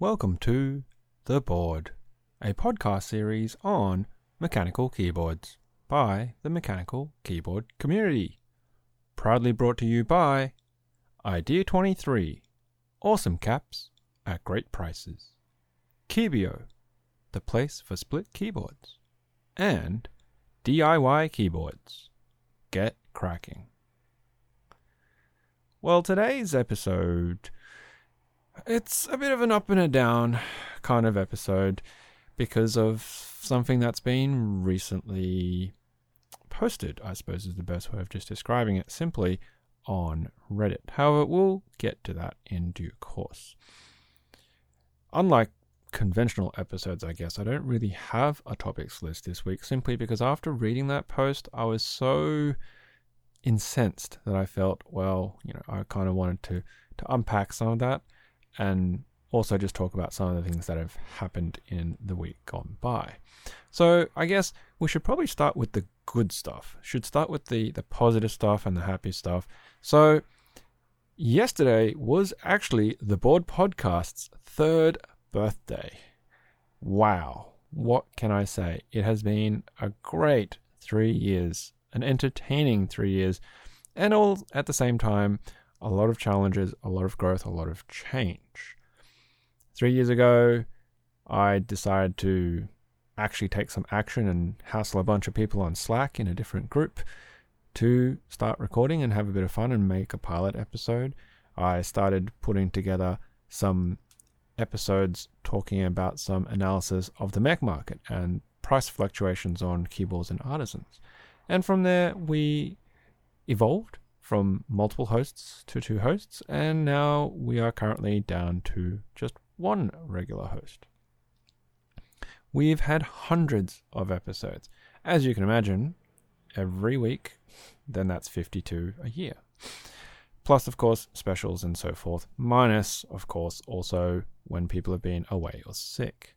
Welcome to The Board, a podcast series on mechanical keyboards by the mechanical keyboard community. Proudly brought to you by Idea 23, awesome caps at great prices. Keebio, the place for split keyboards. And DIY keyboards. Get cracking. Well, today's episode it's a bit of an up and a down kind of episode because of something that's been recently posted, I suppose is the best way of just describing it simply on Reddit. However, we'll get to that in due course. Unlike conventional episodes, I guess, I don't really have a topics list this week simply because after reading that post, I was so incensed that I felt, well, you know, I kind of wanted to to unpack some of that and also just talk about some of the things that have happened in the week gone by. So I guess we should probably start with the good stuff. Should start with the the positive stuff and the happy stuff. So yesterday was actually the board podcast's third birthday. Wow. What can I say? It has been a great 3 years, an entertaining 3 years, and all at the same time a lot of challenges, a lot of growth, a lot of change. Three years ago, I decided to actually take some action and hassle a bunch of people on Slack in a different group to start recording and have a bit of fun and make a pilot episode. I started putting together some episodes talking about some analysis of the Mac market and price fluctuations on keyboards and artisans. And from there, we evolved from multiple hosts to two hosts, and now we are currently down to just one regular host. We've had hundreds of episodes. As you can imagine, every week, then that's 52 a year. Plus, of course, specials and so forth, minus, of course, also when people have been away or sick.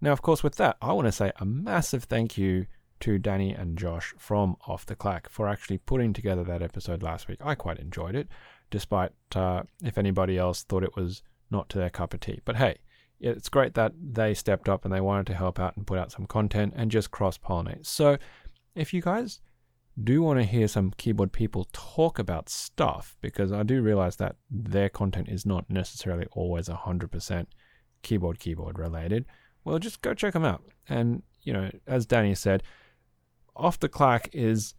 Now, of course, with that, I want to say a massive thank you to Danny and Josh from Off the Clack for actually putting together that episode last week. I quite enjoyed it, despite uh, if anybody else thought it was not to their cup of tea. But hey, it's great that they stepped up and they wanted to help out and put out some content and just cross pollinate. So if you guys do want to hear some keyboard people talk about stuff, because I do realize that their content is not necessarily always 100% keyboard keyboard related, well, just go check them out. And, you know, as Danny said, off the Clack is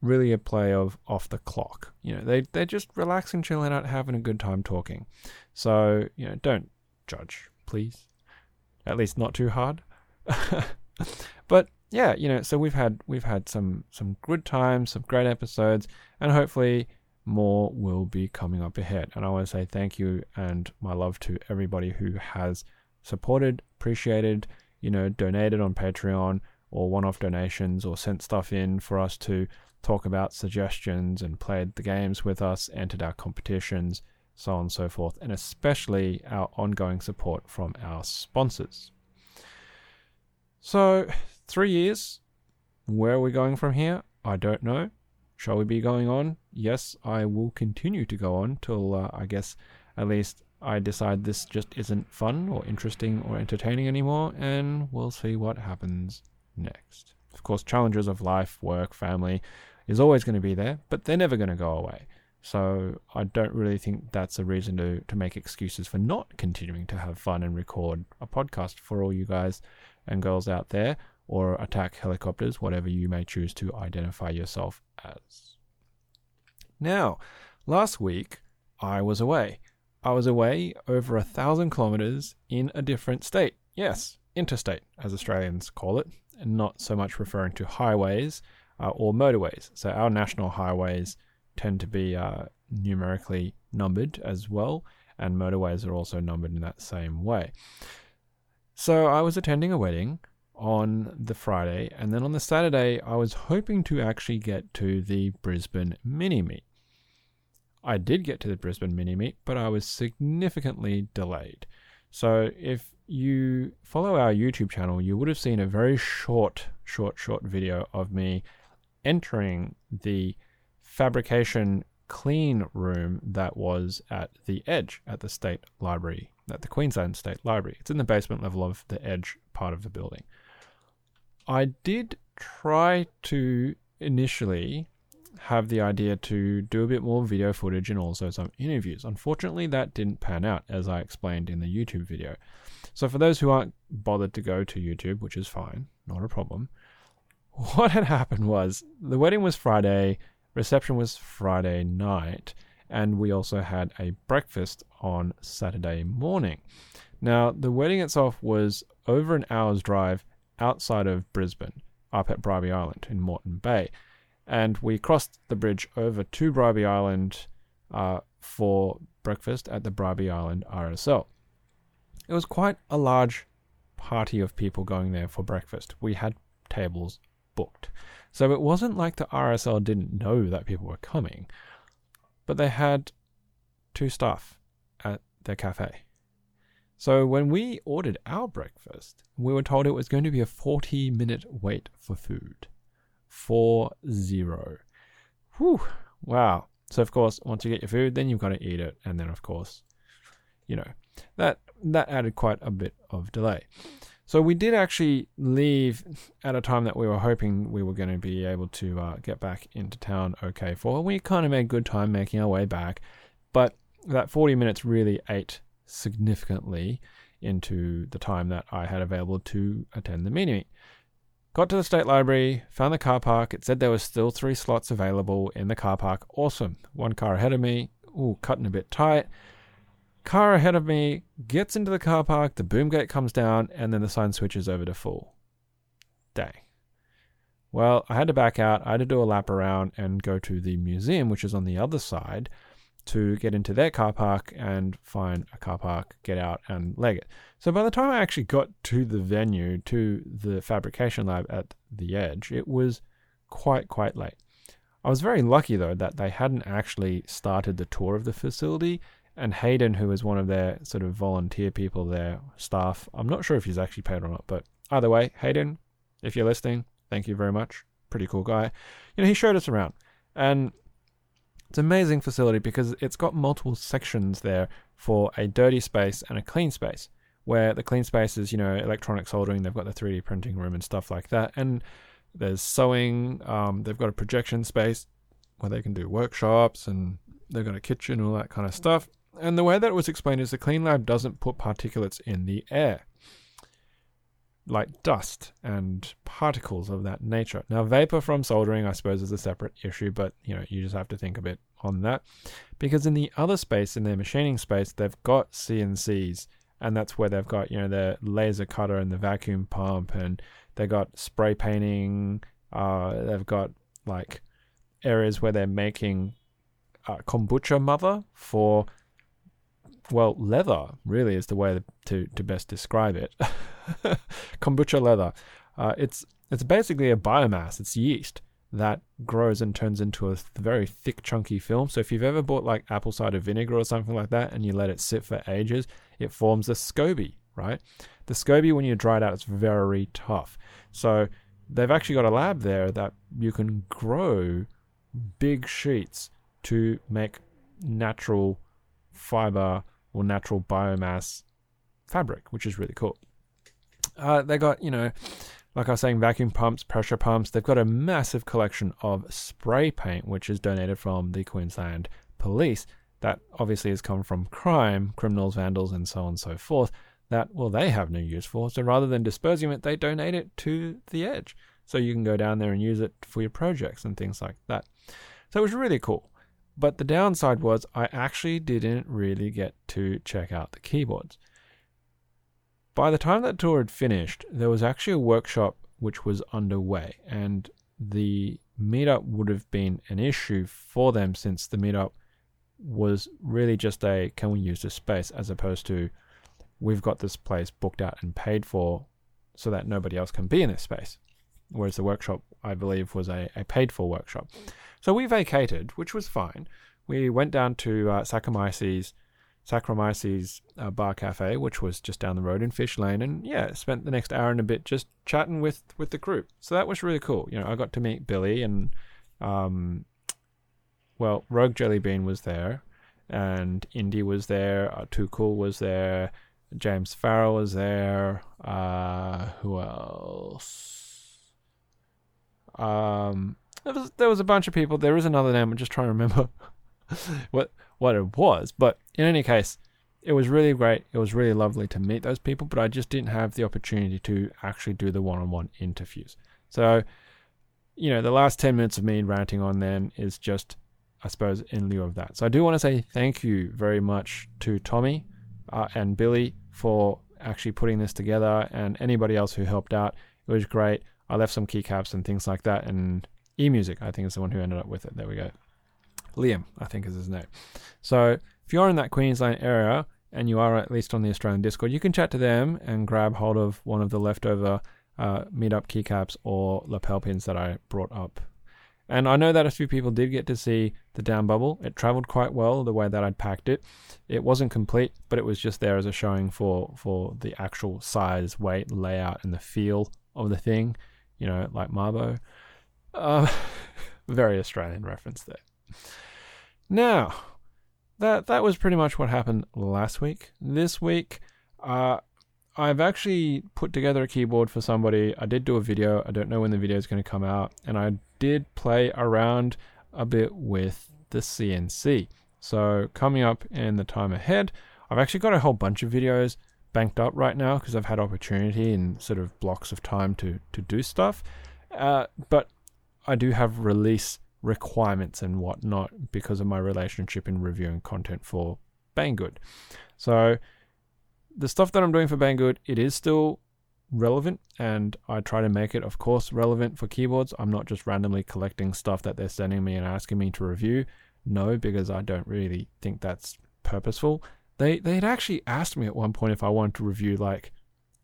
really a play of off the clock. You know, they they're just relaxing, chilling out, having a good time talking. So you know, don't judge, please. At least not too hard. but yeah, you know, so we've had we've had some some good times, some great episodes, and hopefully more will be coming up ahead. And I want to say thank you and my love to everybody who has supported, appreciated, you know, donated on Patreon or one off donations or sent stuff in for us to talk about suggestions and played the games with us, entered our competitions, so on and so forth, and especially our ongoing support from our sponsors. So, three years. Where are we going from here? I don't know. Shall we be going on? Yes, I will continue to go on till uh, I guess at least I decide this just isn't fun or interesting or entertaining anymore, and we'll see what happens next. Of course, challenges of life, work, family is always going to be there, but they're never going to go away. So I don't really think that's a reason to, to make excuses for not continuing to have fun and record a podcast for all you guys and girls out there, or attack helicopters, whatever you may choose to identify yourself as. Now, last week I was away. I was away over a thousand kilometers in a different state. Yes, interstate, as Australians call it not so much referring to highways uh, or motorways. So our national highways tend to be uh, numerically numbered as well, and motorways are also numbered in that same way. So I was attending a wedding on the Friday, and then on the Saturday, I was hoping to actually get to the Brisbane mini meet. I did get to the Brisbane mini meet, but I was significantly delayed. So if you follow our YouTube channel, you would have seen a very short, short, short video of me entering the fabrication clean room that was at the edge at the state library, at the Queensland State Library. It's in the basement level of the edge part of the building. I did try to initially have the idea to do a bit more video footage and also some interviews. Unfortunately, that didn't pan out as I explained in the YouTube video. So, for those who aren't bothered to go to YouTube, which is fine, not a problem, what had happened was the wedding was Friday, reception was Friday night, and we also had a breakfast on Saturday morning. Now, the wedding itself was over an hour's drive outside of Brisbane, up at Bribie Island in Moreton Bay. And we crossed the bridge over to Bribie Island uh, for breakfast at the Bribie Island RSL. It was quite a large party of people going there for breakfast. We had tables booked. So it wasn't like the RSL didn't know that people were coming, but they had two staff at their cafe. So when we ordered our breakfast, we were told it was going to be a 40 minute wait for food. 4 0. Whew. Wow. So of course, once you get your food, then you've got to eat it, and then of course, you know, that that added quite a bit of delay. So we did actually leave at a time that we were hoping we were going to be able to uh, get back into town okay for. We kind of made good time making our way back, but that 40 minutes really ate significantly into the time that I had available to attend the meeting. Got to the state library, found the car park. It said there was still three slots available in the car park. Awesome. One car ahead of me. Ooh, cutting a bit tight. Car ahead of me gets into the car park, the boom gate comes down, and then the sign switches over to full. Dang. Well, I had to back out. I had to do a lap around and go to the museum, which is on the other side, to get into their car park and find a car park, get out, and leg it. So by the time I actually got to the venue, to the fabrication lab at the edge, it was quite, quite late. I was very lucky though that they hadn't actually started the tour of the facility and Hayden, who was one of their sort of volunteer people, their staff. I'm not sure if he's actually paid or not, but either way, Hayden, if you're listening, thank you very much. Pretty cool guy. You know, he showed us around, and it's an amazing facility because it's got multiple sections there for a dirty space and a clean space. Where the clean space is, you know, electronic soldering. They've got the 3D printing room and stuff like that, and there's sewing. Um, they've got a projection space where they can do workshops, and they've got a kitchen, and all that kind of stuff. And the way that it was explained is the clean lab doesn't put particulates in the air, like dust and particles of that nature. Now, vapor from soldering, I suppose, is a separate issue, but you know, you just have to think a bit on that. Because in the other space, in their machining space, they've got CNCs, and that's where they've got, you know, their laser cutter and the vacuum pump, and they've got spray painting, uh, they've got like areas where they're making uh, kombucha mother for well, leather really is the way to, to best describe it. Kombucha leather. Uh, it's it's basically a biomass. It's yeast that grows and turns into a very thick, chunky film. So if you've ever bought like apple cider vinegar or something like that, and you let it sit for ages, it forms a SCOBY, right? The SCOBY, when you dry it out, it's very tough. So they've actually got a lab there that you can grow big sheets to make natural fiber or natural biomass fabric, which is really cool. Uh, they got, you know, like I was saying, vacuum pumps, pressure pumps. They've got a massive collection of spray paint, which is donated from the Queensland Police. That obviously has come from crime, criminals, vandals, and so on and so forth. That, well, they have no use for. So rather than disposing it, they donate it to the edge. So you can go down there and use it for your projects and things like that. So it was really cool. But the downside was I actually didn't really get to check out the keyboards. By the time that tour had finished, there was actually a workshop which was underway, and the meetup would have been an issue for them since the meetup was really just a can we use this space as opposed to we've got this place booked out and paid for so that nobody else can be in this space. Whereas the workshop, I believe, was a, a paid for workshop. So we vacated, which was fine. We went down to uh, Saccharomyces, Saccharomyces uh, Bar Cafe, which was just down the road in Fish Lane, and yeah, spent the next hour and a bit just chatting with with the group. So that was really cool. You know, I got to meet Billy and um, well, Rogue Jelly Bean was there, and Indy was there, uh, Too Cool was there, James Farrell was there. Uh, who else? Um, there was there was a bunch of people. There is another name. I'm just trying to remember what what it was. But in any case, it was really great. It was really lovely to meet those people. But I just didn't have the opportunity to actually do the one-on-one interviews. So, you know, the last ten minutes of me ranting on then is just, I suppose, in lieu of that. So I do want to say thank you very much to Tommy uh, and Billy for actually putting this together and anybody else who helped out. It was great. I left some keycaps and things like that. And eMusic, I think, is the one who ended up with it. There we go. Liam, I think is his name. So if you're in that Queensland area and you are at least on the Australian Discord, you can chat to them and grab hold of one of the leftover uh, meetup keycaps or lapel pins that I brought up and I know that a few people did get to see the down bubble. It traveled quite well the way that I'd packed it. It wasn't complete, but it was just there as a showing for for the actual size, weight, layout, and the feel of the thing. You know, like Mabo. Uh, very Australian reference there. Now, that that was pretty much what happened last week. This week, uh, I've actually put together a keyboard for somebody. I did do a video. I don't know when the video is going to come out, and I did play around a bit with the CNC. So coming up in the time ahead, I've actually got a whole bunch of videos banked up right now because I've had opportunity and sort of blocks of time to to do stuff. Uh, but I do have release requirements and whatnot because of my relationship in reviewing content for Banggood. So the stuff that I'm doing for Banggood, it is still relevant and I try to make it, of course, relevant for keyboards. I'm not just randomly collecting stuff that they're sending me and asking me to review. No, because I don't really think that's purposeful. They they had actually asked me at one point if I wanted to review like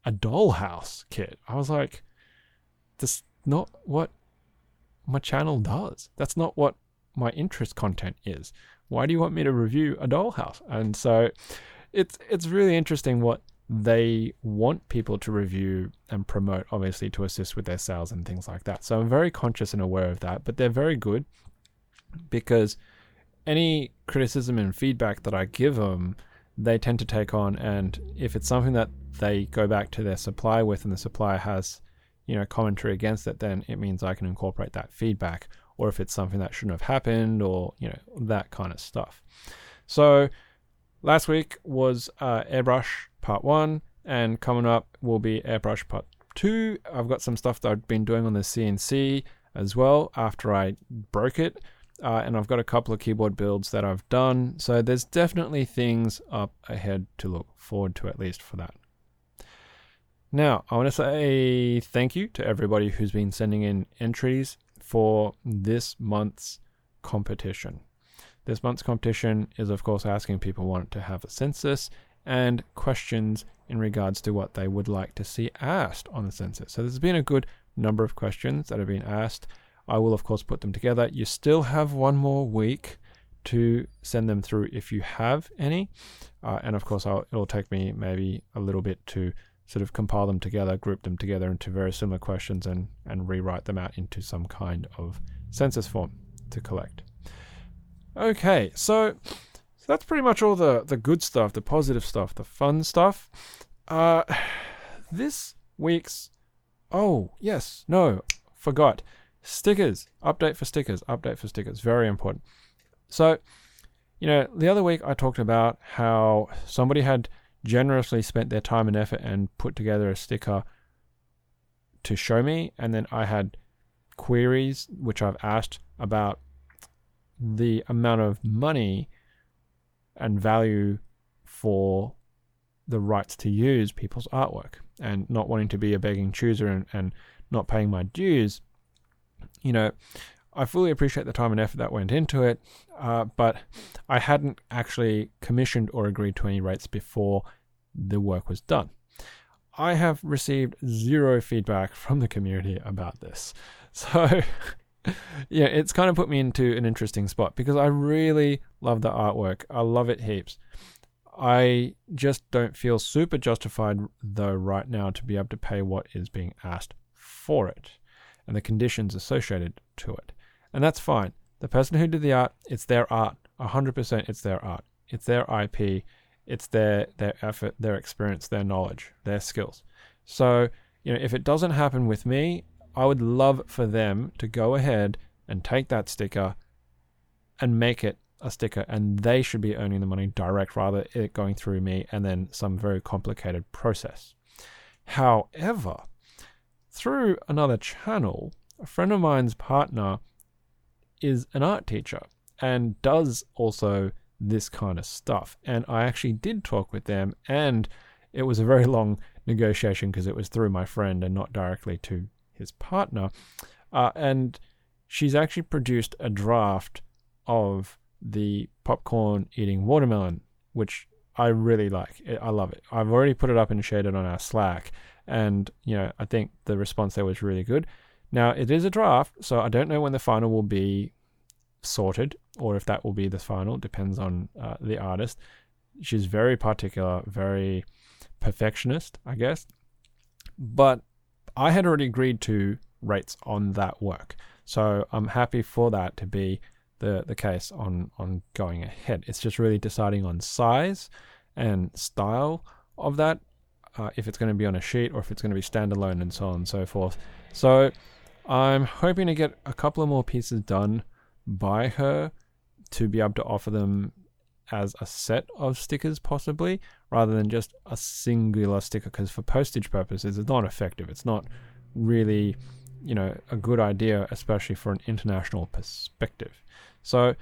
a dollhouse kit. I was like, that's not what my channel does. That's not what my interest content is. Why do you want me to review a dollhouse? And so it's it's really interesting what they want people to review and promote, obviously, to assist with their sales and things like that. So I'm very conscious and aware of that, but they're very good because any criticism and feedback that I give them, they tend to take on. And if it's something that they go back to their supplier with and the supplier has, you know, commentary against it, then it means I can incorporate that feedback. Or if it's something that shouldn't have happened or, you know, that kind of stuff. So last week was uh, Airbrush part one, and coming up will be Airbrush part two. I've got some stuff that I've been doing on the CNC as well after I broke it. Uh, and I've got a couple of keyboard builds that I've done. So there's definitely things up ahead to look forward to, at least for that. Now, I want to say thank you to everybody who's been sending in entries for this month's competition. This month's competition is, of course, asking people want to have a census and questions in regards to what they would like to see asked on the census. So there's been a good number of questions that have been asked. I will, of course, put them together. You still have one more week to send them through if you have any. Uh, and of course, I'll, it'll take me maybe a little bit to sort of compile them together, group them together into very similar questions, and, and rewrite them out into some kind of census form to collect. Okay, so so that's pretty much all the, the good stuff, the positive stuff, the fun stuff. Uh, this week's. Oh, yes, no, forgot. Stickers. Update for stickers. Update for stickers. Very important. So, you know, the other week I talked about how somebody had generously spent their time and effort and put together a sticker to show me, and then I had queries which I've asked about the amount of money and value for the rights to use people's artwork and not wanting to be a begging chooser and, and not paying my dues, you know, I fully appreciate the time and effort that went into it, uh, but I hadn't actually commissioned or agreed to any rates before the work was done. I have received zero feedback from the community about this. So yeah, it's kind of put me into an interesting spot because I really love the artwork. I love it heaps. I just don't feel super justified though right now to be able to pay what is being asked for it and the conditions associated to it. And that's fine. The person who did the art, it's their art. 100% it's their art. It's their IP. It's their their effort, their experience, their knowledge, their skills. So, you know, if it doesn't happen with me, I would love for them to go ahead and take that sticker and make it a sticker and they should be earning the money direct rather it going through me and then some very complicated process. However, through another channel, a friend of mine's partner is an art teacher and does also this kind of stuff. And I actually did talk with them, and it was a very long negotiation because it was through my friend and not directly to his partner. Uh, and she's actually produced a draft of the popcorn eating watermelon, which I really like. I love it. I've already put it up and shared it on our Slack, and you know I think the response there was really good. Now it is a draft, so I don't know when the final will be sorted or if that will be the final. Depends on uh, the artist. She's very particular, very perfectionist, I guess. But I had already agreed to rates on that work, so I'm happy for that to be the the case on on going ahead. It's just really deciding on size and style of that, uh, if it's going to be on a sheet or if it's going to be standalone and so on and so forth. So I'm hoping to get a couple of more pieces done by her to be able to offer them as a set of stickers possibly rather than just a singular sticker. Because for postage purposes it's not effective. It's not really you know a good idea especially for an international perspective. So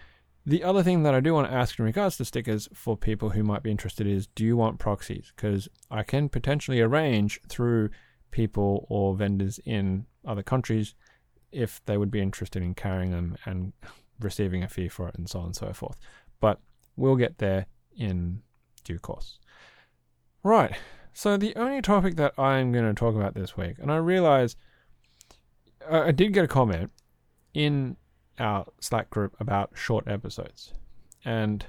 the other thing that I do want to ask in regards to stickers for people who might be interested is do you want proxies? Because I can potentially arrange through people or vendors in other countries if they would be interested in carrying them and receiving a fee for it and so on and so forth. But we'll get there in due course. Right. So the only topic that I'm going to talk about this week, and I realize I did get a comment in our Slack group about short episodes. And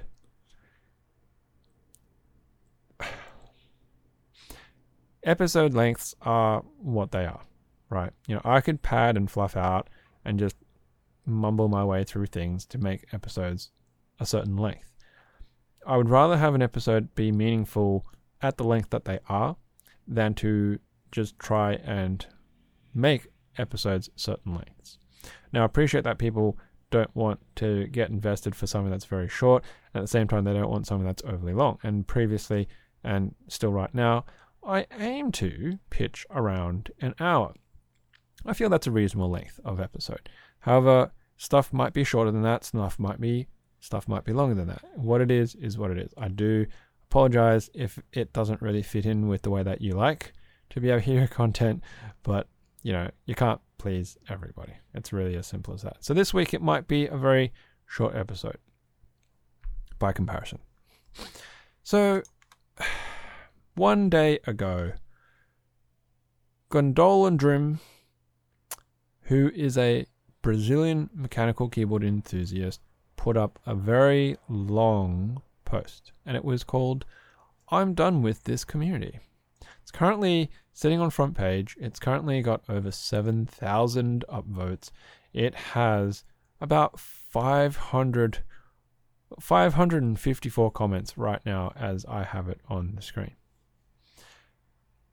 episode lengths are what they are, right? You know, I could pad and fluff out and just mumble my way through things to make episodes a certain length. I would rather have an episode be meaningful at the length that they are than to just try and make episodes certain lengths. Now, I appreciate that people don't want to get invested for something that's very short, and at the same time, they don't want something that's overly long. And previously, and still right now, I aim to pitch around an hour. I feel that's a reasonable length of episode. However, stuff might be shorter than that, stuff might be stuff might be longer than that. What it is is what it is. I do apologize if it doesn't really fit in with the way that you like to be able to hear content, but you know, you can't please everybody. It's really as simple as that. So this week it might be a very short episode by comparison. So one day ago, Gondolindrim, who is a Brazilian mechanical keyboard enthusiast put up a very long post, and it was called I'm Done with This Community. It's currently sitting on front page. It's currently got over 7,000 upvotes. It has about 500 554 comments right now as I have it on the screen.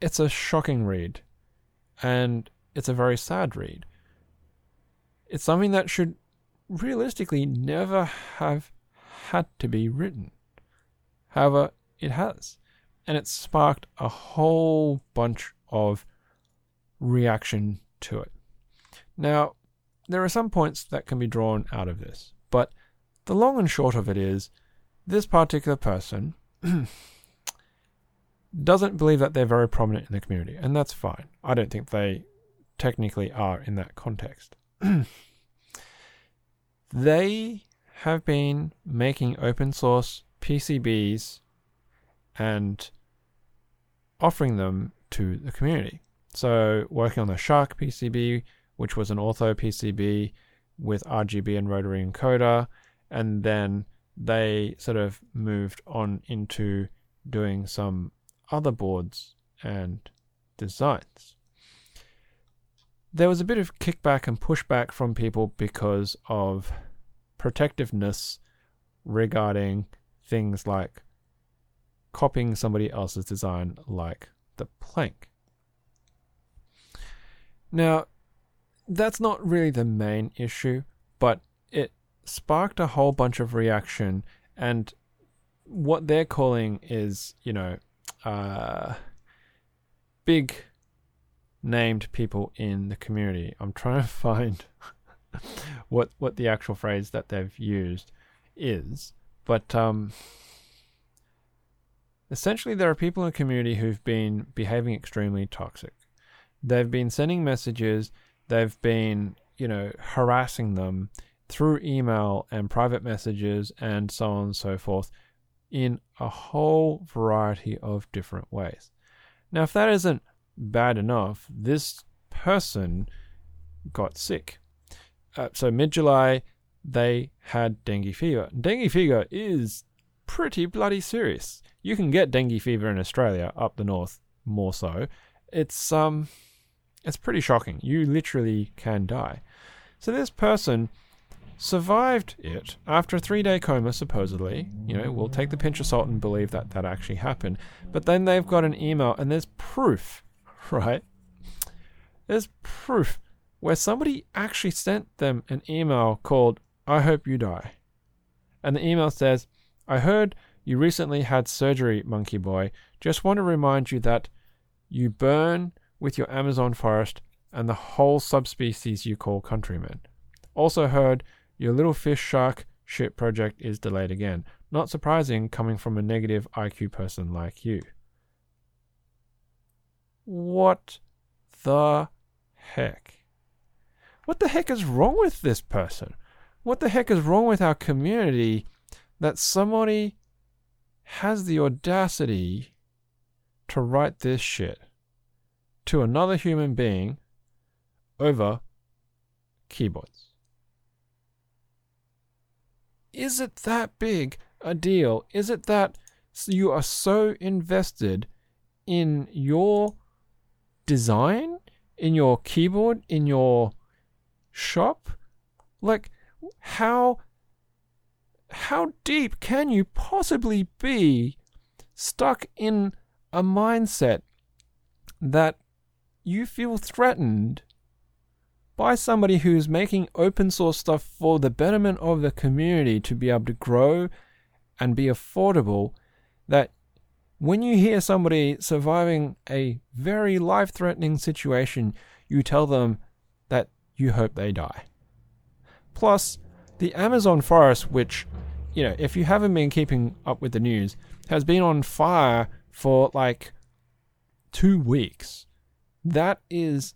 It's a shocking read and it's a very sad read it's something that should realistically never have had to be written. However, it has. And it sparked a whole bunch of reaction to it. Now, there are some points that can be drawn out of this, but the long and short of it is this particular person doesn't believe that they're very prominent in the community, and that's fine. I don't think they technically are in that context. they have been making open source PCBs and offering them to the community. So, working on the Shark PCB, which was an ortho PCB with RGB and rotary encoder, and then they sort of moved on into doing some other boards and designs there was a bit of kickback and pushback from people because of protectiveness regarding things like copying somebody else's design, like the plank. Now, that's not really the main issue, but it sparked a whole bunch of reaction, and what they're calling is, you know, uh, big named people in the community. I'm trying to find what what the actual phrase that they've used is, but um, essentially there are people in the community who've been behaving extremely toxic. They've been sending messages. They've been, you know, harassing them through email and private messages and so on and so forth in a whole variety of different ways. Now, if that isn't bad enough, this person got sick. Uh, so, mid July, they had dengue fever. Dengue fever is pretty bloody serious. You can get dengue fever in Australia, up the north more so. It's um it's pretty shocking. You literally can die. So this person survived it after a three day coma, supposedly. You know, we'll take the pinch of salt and believe that that actually happened. But then they've got an email and there's proof, right? There's proof where somebody actually sent them an email called, I hope you die. And the email says, I heard you recently had surgery, Monkey Boy. Just want to remind you that you burn with your Amazon forest and the whole subspecies you call countrymen. Also heard your little fish shark ship project is delayed again. Not surprising coming from a negative IQ person like you. What the heck? What the heck is wrong with this person? What the heck is wrong with our community that somebody has the audacity to write this shit? to another human being over keyboards. Is it that big a deal? Is it that you are so invested in your design, in your keyboard, in your shop? Like, how how deep can you possibly be stuck in a mindset that you feel threatened by somebody who's making open source stuff for the betterment of the community to be able to grow and be affordable, that when you hear somebody surviving a very life threatening situation, you tell them that you hope they die. Plus, the Amazon forest, which, you know, if you haven't been keeping up with the news, has been on fire for like two weeks that is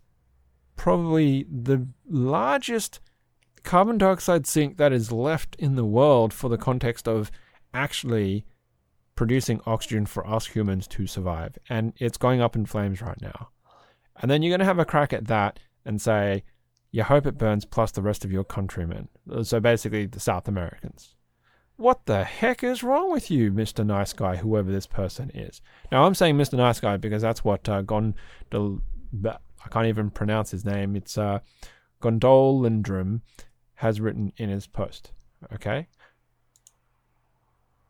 probably the largest carbon dioxide sink that is left in the world for the context of actually producing oxygen for us humans to survive. And it's going up in flames right now. And then you're going to have a crack at that and say, you hope it burns plus the rest of your countrymen. So basically, the South Americans. What the heck is wrong with you, Mr. Nice Guy, whoever this person is? Now, I'm saying Mr. Nice Guy because that's what uh, Gondel I can't even pronounce his name. It's uh, Gondolindrim has written in his post. Okay?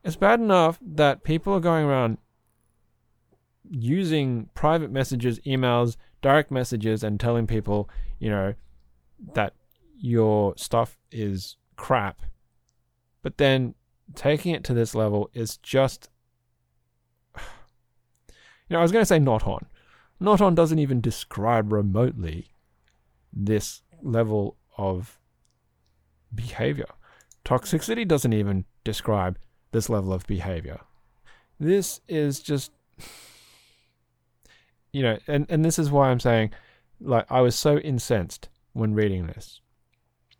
It's bad enough that people are going around using private messages, emails, direct messages, and telling people, you know, that your stuff is crap. But then taking it to this level is just. You know, I was going to say not on, Not on doesn't even describe remotely this level of behavior. Toxicity doesn't even describe this level of behavior. This is just, you know, and, and this is why I'm saying, like, I was so incensed when reading this.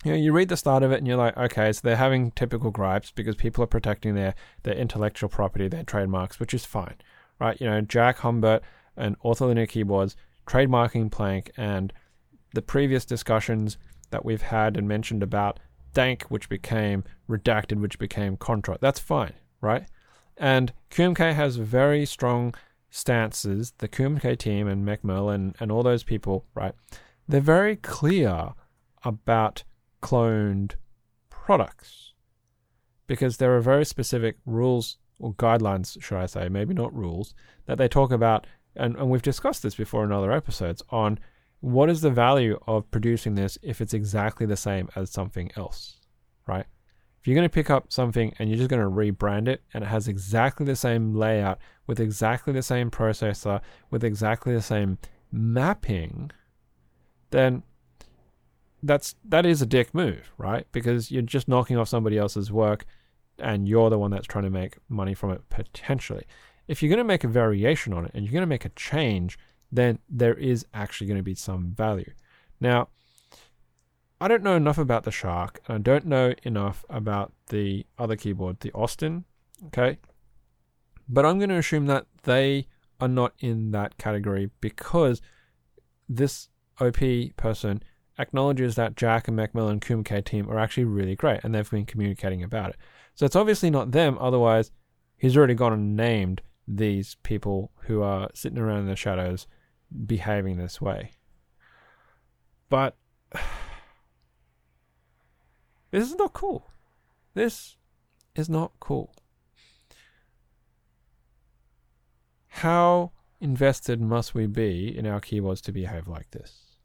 You know, you read the start of it and you're like, okay, so they're having typical gripes because people are protecting their, their intellectual property, their trademarks, which is fine, right? You know, Jack Humbert and ortholinear keyboards, trademarking Plank, and the previous discussions that we've had and mentioned about Dank, which became redacted, which became Contra. That's fine, right? And QMK has very strong stances. The QMK team and McMillan and all those people, right? They're very clear about cloned products because there are very specific rules or guidelines, should I say, maybe not rules, that they talk about, and, and we've discussed this before in other episodes, on what is the value of producing this if it's exactly the same as something else, right? If you're going to pick up something and you're just going to rebrand it and it has exactly the same layout with exactly the same processor with exactly the same mapping, then that's that is a dick move, right? Because you're just knocking off somebody else's work and you're the one that's trying to make money from it potentially. If you're going to make a variation on it and you're going to make a change, then there is actually going to be some value. Now, I don't know enough about the Shark, and I don't know enough about the other keyboard, the Austin. Okay. But I'm going to assume that they are not in that category because this OP person acknowledges that Jack and Macmillan QMK team are actually really great and they've been communicating about it. So it's obviously not them, otherwise, he's already gone and named these people who are sitting around in the shadows behaving this way. But this is not cool. This is not cool. How invested must we be in our keyboards to behave like this?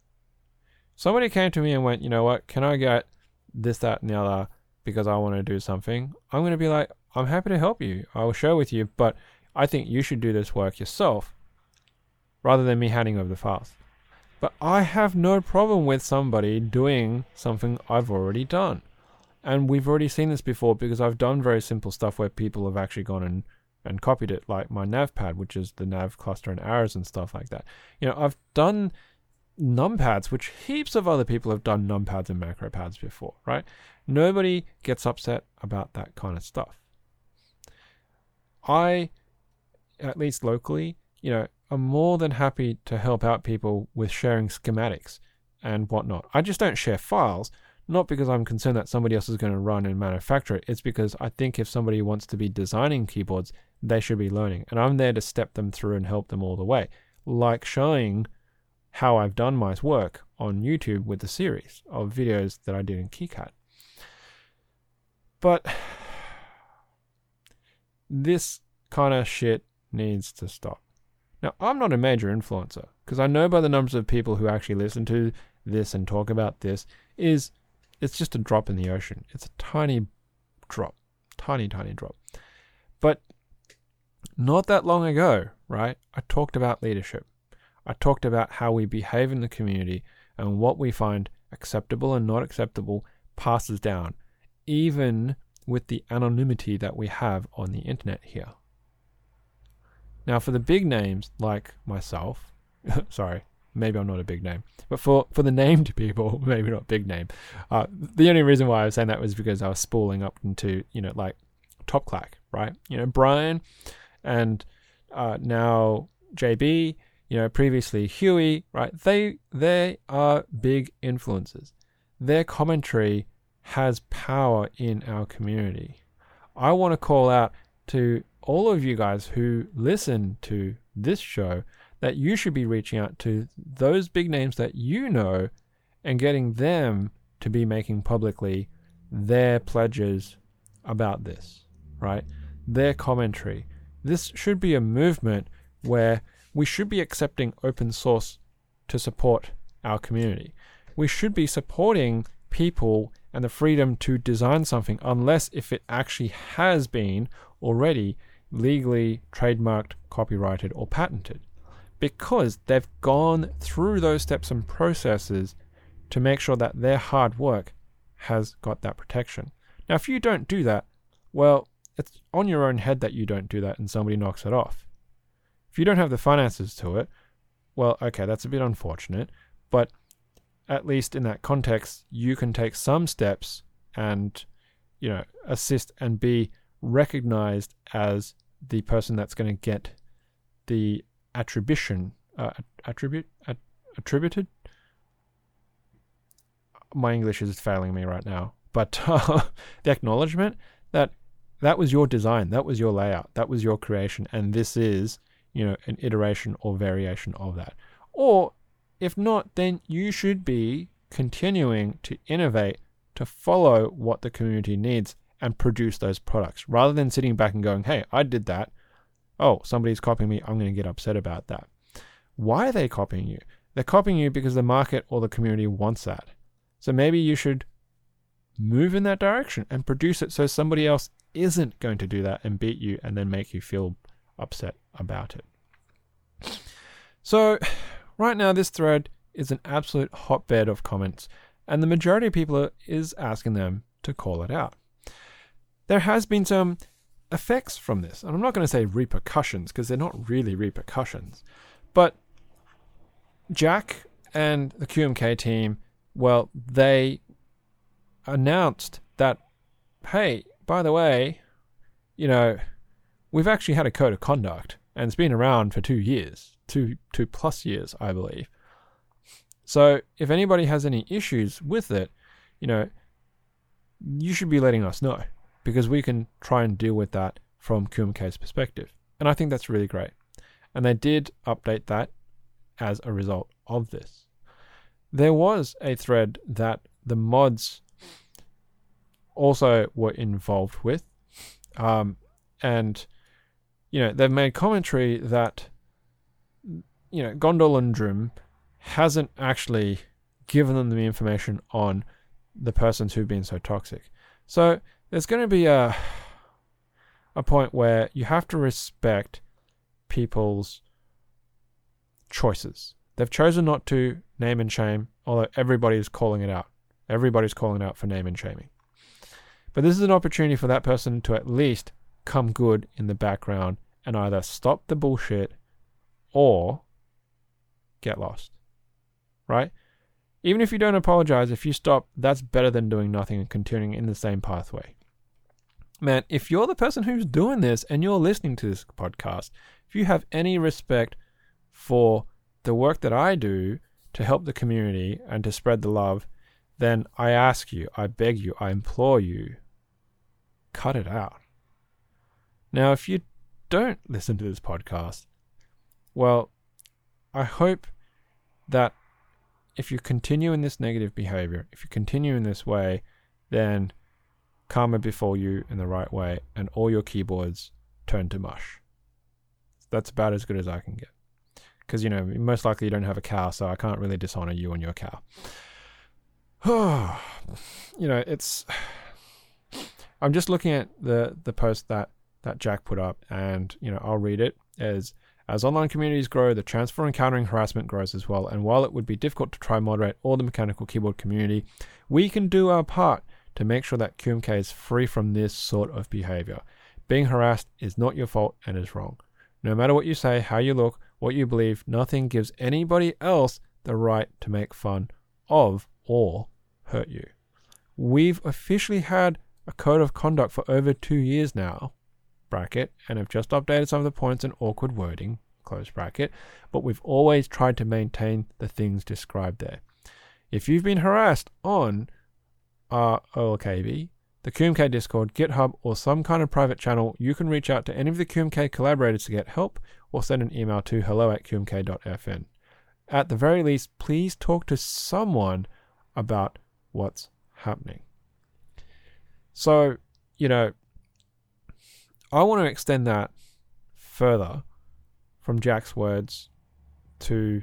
Somebody came to me and went, you know what, can I get this, that, and the other because I want to do something? I'm going to be like, I'm happy to help you. I will share with you, but I think you should do this work yourself rather than me handing over the files. But I have no problem with somebody doing something I've already done. And we've already seen this before because I've done very simple stuff where people have actually gone and, and copied it, like my navpad, which is the nav cluster and arrows and stuff like that. You know, I've done numpads, which heaps of other people have done numpads and macropads before, right? Nobody gets upset about that kind of stuff. I, at least locally, you know, I'm more than happy to help out people with sharing schematics and whatnot. I just don't share files, not because I'm concerned that somebody else is going to run and manufacture it. It's because I think if somebody wants to be designing keyboards, they should be learning. And I'm there to step them through and help them all the way, like showing how I've done my work on YouTube with the series of videos that I did in KiCad. But this kind of shit needs to stop. Now, I'm not a major influencer because I know by the numbers of people who actually listen to this and talk about this is it's just a drop in the ocean. It's a tiny drop, tiny tiny drop. But not that long ago, right? I talked about leadership. I talked about how we behave in the community and what we find acceptable and not acceptable passes down, even with the anonymity that we have on the internet here. Now, for the big names like myself, sorry, maybe I'm not a big name, but for, for the named people, maybe not big name, uh, the only reason why I was saying that was because I was spooling up into, you know, like Top Clack, right? You know, Brian and uh, now JB, you know, previously Huey, right? They, they are big influences. Their commentary has power in our community. I want to call out to all of you guys who listen to this show that you should be reaching out to those big names that you know and getting them to be making publicly their pledges about this, right? Their commentary. This should be a movement where we should be accepting open source to support our community. We should be supporting people and the freedom to design something unless if it actually has been already legally trademarked, copyrighted, or patented because they've gone through those steps and processes to make sure that their hard work has got that protection. Now, if you don't do that, well, it's on your own head that you don't do that and somebody knocks it off. If you don't have the finances to it, well, okay, that's a bit unfortunate, but at least in that context, you can take some steps and, you know, assist and be recognized as the person that's going to get the attribution, uh, attribute, at, attributed. My English is failing me right now, but uh, the acknowledgement that that was your design, that was your layout, that was your creation, and this is, you know, an iteration or variation of that. Or if not, then you should be continuing to innovate to follow what the community needs and produce those products rather than sitting back and going, hey, I did that. Oh, somebody's copying me. I'm going to get upset about that. Why are they copying you? They're copying you because the market or the community wants that. So maybe you should move in that direction and produce it so somebody else isn't going to do that and beat you and then make you feel upset about it. So, right now, this thread is an absolute hotbed of comments, and the majority of people are, is asking them to call it out. There has been some effects from this, and I'm not going to say repercussions because they're not really repercussions, but Jack and the QMK team, well, they announced that, hey, by the way, you know, we've actually had a code of conduct and it's been around for two years, two two plus years, I believe. So if anybody has any issues with it, you know, you should be letting us know because we can try and deal with that from QMK's perspective. And I think that's really great. And they did update that as a result of this. There was a thread that the mods also were involved with. Um, and, you know, they've made commentary that, you know, Gondol and hasn't actually given them the information on the persons who've been so toxic. So there's going to be a a point where you have to respect people's choices. They've chosen not to name and shame, although everybody is calling it out. Everybody's calling out for name and shaming. But this is an opportunity for that person to at least come good in the background and either stop the bullshit or get lost. Right? Even if you don't apologize, if you stop, that's better than doing nothing and continuing in the same pathway. Man, if you're the person who's doing this and you're listening to this podcast, if you have any respect for the work that I do to help the community and to spread the love, then I ask you, I beg you, I implore you cut it out. Now, if you don't listen to this podcast, well, I hope that if you continue in this negative behavior, if you continue in this way, then karma befall you in the right way and all your keyboards turn to mush. That's about as good as I can get. Because, you know, most likely you don't have a cow, so I can't really dishonor you and your cow. you know, it's I'm just looking at the the post that that Jack put up, and you know I'll read it as as online communities grow, the chance for encountering harassment grows as well. And while it would be difficult to try moderate all the mechanical keyboard community, we can do our part to make sure that QMK is free from this sort of behavior. Being harassed is not your fault and is wrong. No matter what you say, how you look, what you believe, nothing gives anybody else the right to make fun of or hurt you. We've officially had a code of conduct for over two years now, bracket, and have just updated some of the points and awkward wording, close bracket, but we've always tried to maintain the things described there. If you've been harassed on OLKB, the QMK Discord, GitHub, or some kind of private channel, you can reach out to any of the QMK collaborators to get help or send an email to hello at qmk.fm. At the very least, please talk to someone about what's happening. So, you know, I want to extend that further from Jack's words to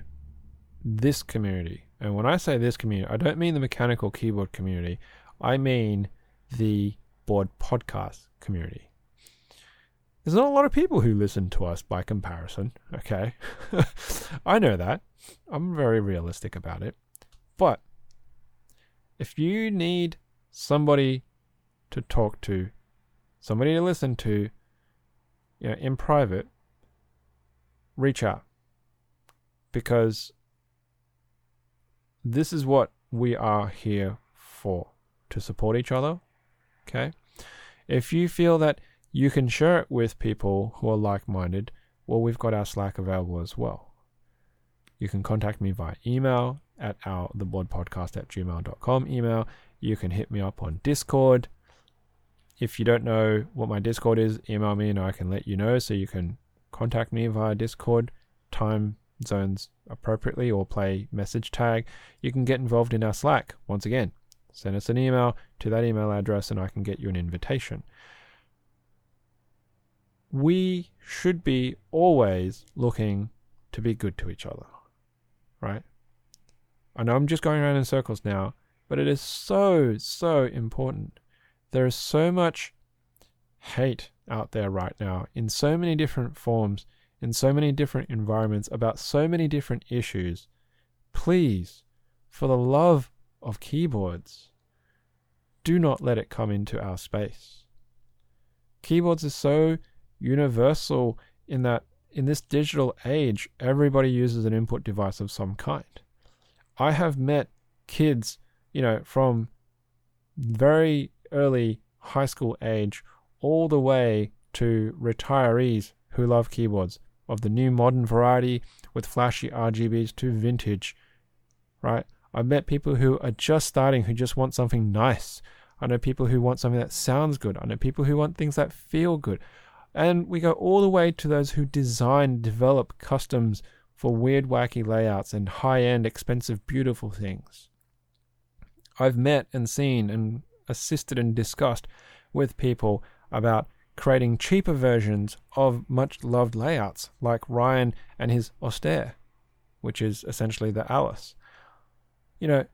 this community. And when I say this community, I don't mean the mechanical keyboard community, I mean the board podcast community. There's not a lot of people who listen to us by comparison, okay? I know that. I'm very realistic about it. But if you need somebody to talk to, somebody to listen to, you know, in private, reach out. Because this is what we are here for to support each other. Okay? If you feel that you can share it with people who are like minded, well, we've got our Slack available as well. You can contact me via email at our theboardpodcast at gmail.com email. You can hit me up on Discord. If you don't know what my Discord is, email me and I can let you know so you can contact me via Discord, time zones appropriately, or play message tag. You can get involved in our Slack. Once again, Send us an email to that email address and I can get you an invitation. We should be always looking to be good to each other, right? I know I'm just going around in circles now, but it is so, so important. There is so much hate out there right now in so many different forms, in so many different environments, about so many different issues. Please, for the love of keyboards, do not let it come into our space. Keyboards are so universal in that in this digital age, everybody uses an input device of some kind. I have met kids, you know, from very early high school age all the way to retirees who love keyboards of the new modern variety with flashy RGBs to vintage, right? I've met people who are just starting who just want something nice. I know people who want something that sounds good. I know people who want things that feel good. And we go all the way to those who design, develop customs for weird, wacky layouts and high end, expensive, beautiful things. I've met and seen and assisted and discussed with people about creating cheaper versions of much loved layouts, like Ryan and his Austere, which is essentially the Alice. You know,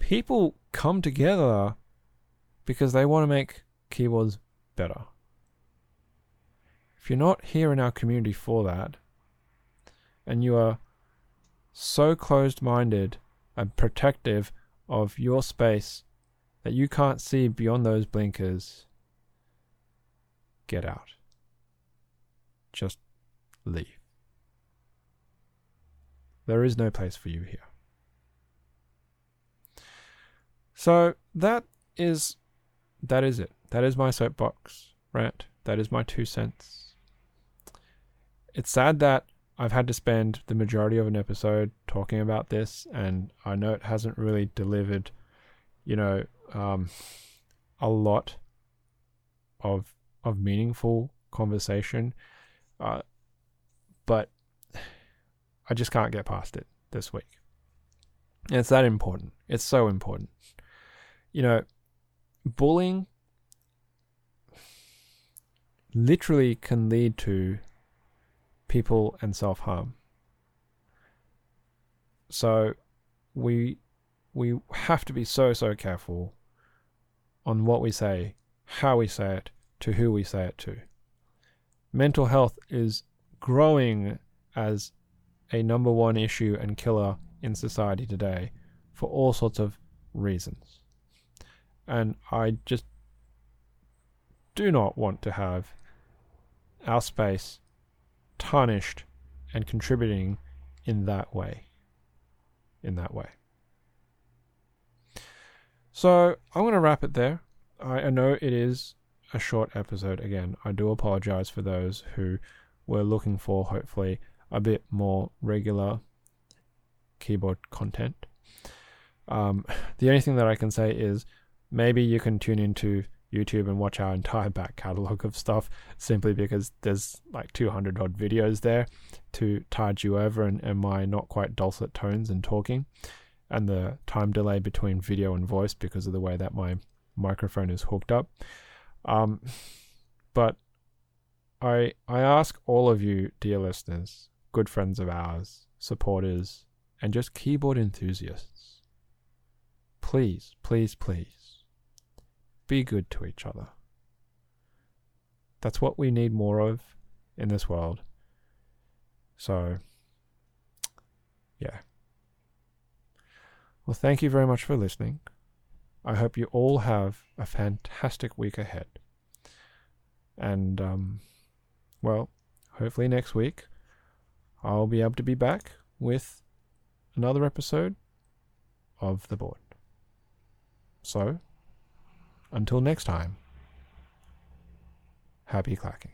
people come together because they want to make keyboards better. If you're not here in our community for that, and you are so closed minded and protective of your space that you can't see beyond those blinkers, get out. Just leave. There is no place for you here. So that is that is it. That is my soapbox rant. That is my two cents it's sad that I've had to spend the majority of an episode talking about this, and I know it hasn't really delivered, you know, um, a lot of of meaningful conversation. Uh, but I just can't get past it this week. It's that important. It's so important. You know, bullying literally can lead to people and self harm. So we we have to be so so careful on what we say, how we say it, to who we say it to. Mental health is growing as a number one issue and killer in society today for all sorts of reasons. And I just do not want to have our space tarnished and contributing in that way. In that way. So I'm going to wrap it there. I, I know it is a short episode again. I do apologize for those who were looking for hopefully a bit more regular keyboard content. Um, the only thing that I can say is maybe you can tune into YouTube and watch our entire back catalog of stuff simply because there's like 200 odd videos there to tide you over and, and my not quite dulcet tones and talking and the time delay between video and voice because of the way that my microphone is hooked up. Um, but I I ask all of you, dear listeners, good friends of ours, supporters, and just keyboard enthusiasts, please, please, please be good to each other. That's what we need more of in this world. So, yeah. Well, thank you very much for listening. I hope you all have a fantastic week ahead. And, um, well, hopefully next week I'll be able to be back with another episode of The Board. So, until next time, happy clacking.